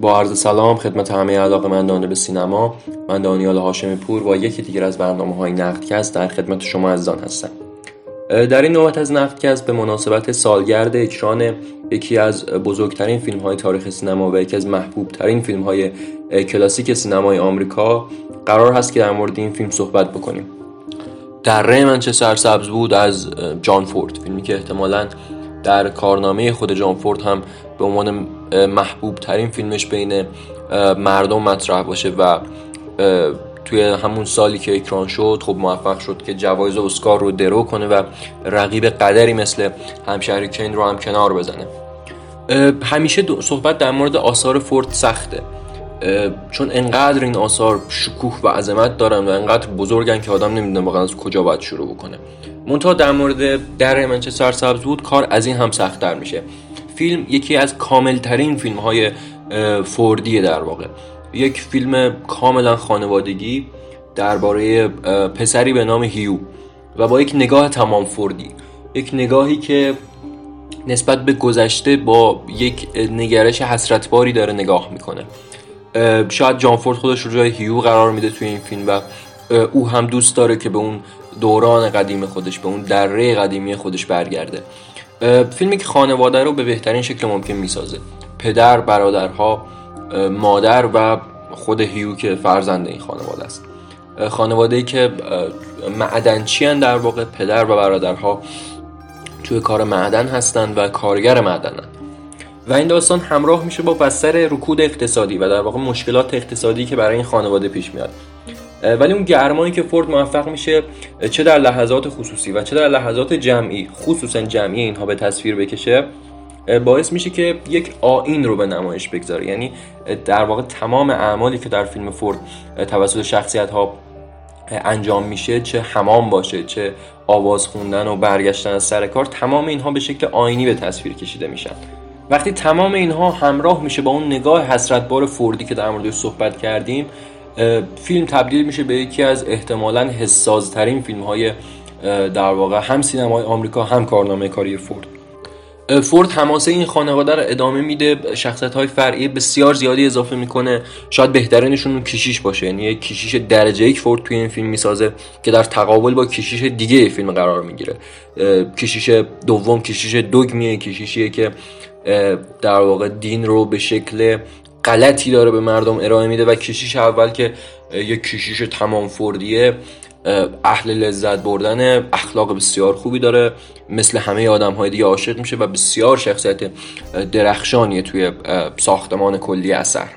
با عرض سلام خدمت همه علاقه مندانه به سینما من دانیال هاشمی پور با یکی دیگر از برنامه های نقدکست در خدمت شما عزیزان هستم. در این نوبت از نقدکست به مناسبت سالگرد اکران یکی از بزرگترین فیلم های تاریخ سینما و یکی از محبوب ترین فیلم های کلاسیک سینمای آمریکا قرار هست که در مورد این فیلم صحبت بکنیم. در من چه سرسبز بود از جان فورد فیلمی که احتمالا در کارنامه خود جان فورد هم به عنوان محبوب ترین فیلمش بین مردم مطرح باشه و توی همون سالی که اکران شد خب موفق شد که جوایز اسکار رو درو کنه و رقیب قدری مثل همشهری کین رو هم کنار بزنه. همیشه صحبت در مورد آثار فورد سخته. چون انقدر این آثار شکوه و عظمت دارن و انقدر بزرگن که آدم نمی‌دونه واقعا از کجا باید شروع بکنه. منتها در مورد در منچستر سبز بود کار از این هم سختتر میشه. فیلم یکی از کاملترین فیلم های فوردیه در واقع. یک فیلم کاملا خانوادگی درباره پسری به نام هیو و با یک نگاه تمام فوردی. یک نگاهی که نسبت به گذشته با یک نگرش حسرتباری داره نگاه می‌کنه. شاید جان فورد خودش رو جای هیو قرار میده توی این فیلم و او هم دوست داره که به اون دوران قدیم خودش به اون دره قدیمی خودش برگرده. فیلمی که خانواده رو به بهترین شکل ممکن می‌سازه. پدر برادرها مادر و خود هیو که فرزند این خانواده است. خانواده ای که معدنچی در واقع پدر و برادرها توی کار معدن هستند و کارگر معدنن. و این داستان همراه میشه با بستر رکود اقتصادی و در واقع مشکلات اقتصادی که برای این خانواده پیش میاد. ولی اون گرمایی که فورد موفق میشه چه در لحظات خصوصی و چه در لحظات جمعی خصوصا جمعی اینها به تصویر بکشه باعث میشه که یک آین رو به نمایش بگذاره. یعنی در واقع تمام اعمالی که در فیلم فورد توسط شخصیت ها انجام میشه چه حمام باشه چه آواز خوندن و برگشتن از سر کار تمام اینها به شکل آینی به تصویر کشیده میشن. وقتی تمام اینها همراه میشه با اون نگاه حسرتبار فوردی که در موردش صحبت کردیم فیلم تبدیل میشه به یکی از احتمالا حسازترین فیلم های در واقع هم سینمای آمریکا هم کارنامه کاری فورد. فورد حماسه این خانواده رو ادامه میده. شخصیت های فرعی بسیار زیادی اضافه می‌کنه. شاید بهترینشون کشیش باشه. یعنی یک کشیش درجه یک فورد توی این فیلم می‌سازه که در تقابل با کشیش دیگه فیلم قرار می‌گیره. کشیش دوم کشیش دوگمیه. کشیشیه که در واقع دین رو به شکل غلطی داره به مردم ارائه میده و کشیش اول که یک کشیش تمام فوردیه. اهل لذت بردن اخلاق بسیار خوبی داره. مثل همه آدم های دیگه عاشق میشه و بسیار شخصیت درخشانیه توی ساختمان کلی اثر.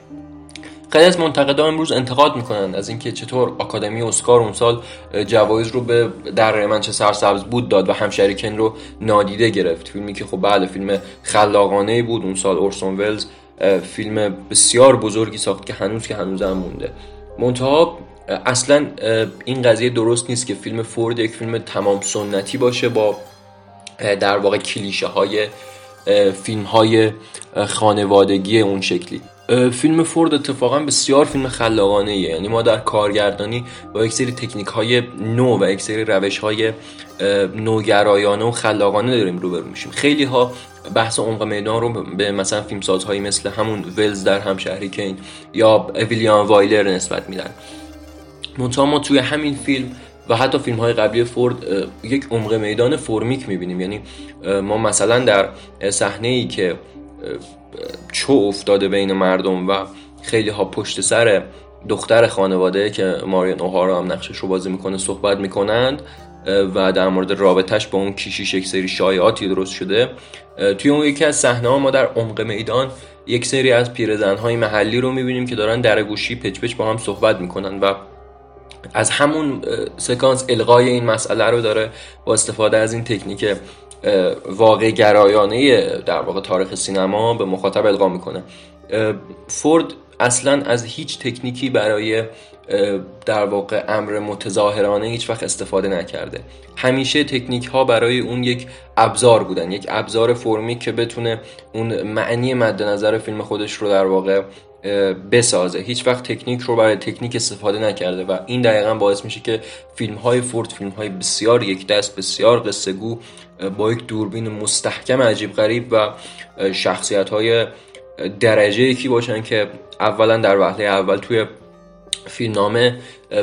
خیلی از منتقدا امروز انتقاد می‌کنن از اینکه چطور آکادمی اسکار اون سال جوایز رو به در منچستر سبز بود داد و همشریکن رو نادیده گرفت. فیلمی که خب بعد فیلم خلاقانه بود اون سال اورسون ولز فیلم بسیار بزرگی ساخت که هنوز که هنوز هم مونده. منتها اصلا این قضیه درست نیست که فیلم فورد یک فیلم تمام سنتی باشه با در واقع کلیشه های فیلم های خانوادگی اون شکلی. فیلم فورد اتفاقا بسیار فیلم خلاقانه ایه. یعنی ما در کارگردانی با یک سری تکنیک های نو و یک سری روش های نوگرایانه و خلاقانه داریم روبرو میشیم. خیلی ها بحث عمق میدان رو به مثلا فیلمسازهایی مثل همون ولز در همشهری کین یا ویلیام وایلر نسبت میدن. منتها ما توی همین فیلم و حتی فیلم های قبلی فورد یک عمق میدان فرمیک می‌بینیم. یعنی ما مثلا در صحنه ای که چو افتاده بین مردم و خیلی ها پشت سر دختر خانواده که ماریان اوهارا هم نقشش رو بازی می‌کنه صحبت می‌کنند و در مورد رابطش با اون کیشیش یک سری شایعاتی درست شده. توی اون یکی از صحنه ها ما در عمق میدان یک سری از پیرزن های محلی رو می‌بینیم که دارن در گوشی پچ پچ با هم صحبت می‌کنن و از همون سکانس القای این مسئله رو داره با استفاده از این تکنیک واقع گرایانه در واقع تاریخ سینما به مخاطب القا می‌کنه. فورد اصلا از هیچ تکنیکی برای در واقع امر متظاهرانه هیچ وقت استفاده نکرده. همیشه تکنیک ها برای اون یک ابزار بودن یک ابزار فرمی که بتونه اون معنی مد نظر فیلم خودش رو در واقع بسازه. هیچ وقت تکنیک رو برای تکنیک استفاده نکرده و این دقیقا باعث میشه که فیلم های فورد فیلم های بسیار یک دست بسیار قصه با یک دوربین مستحکم عجیب غریب و شخصیت های درجه یکی باشن که اولا در وهله اول توی فیلمنامه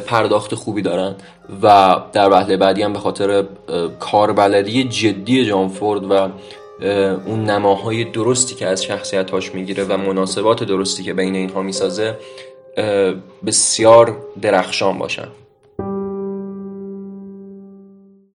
پرداخت خوبی دارن و در وهله بعدی هم به خاطر کاربلدی جدی جان فورد و اون نماهای درستی که از شخصیتاش می‌گیره و مناسبات درستی که بین اینها می‌سازه بسیار درخشان باشن.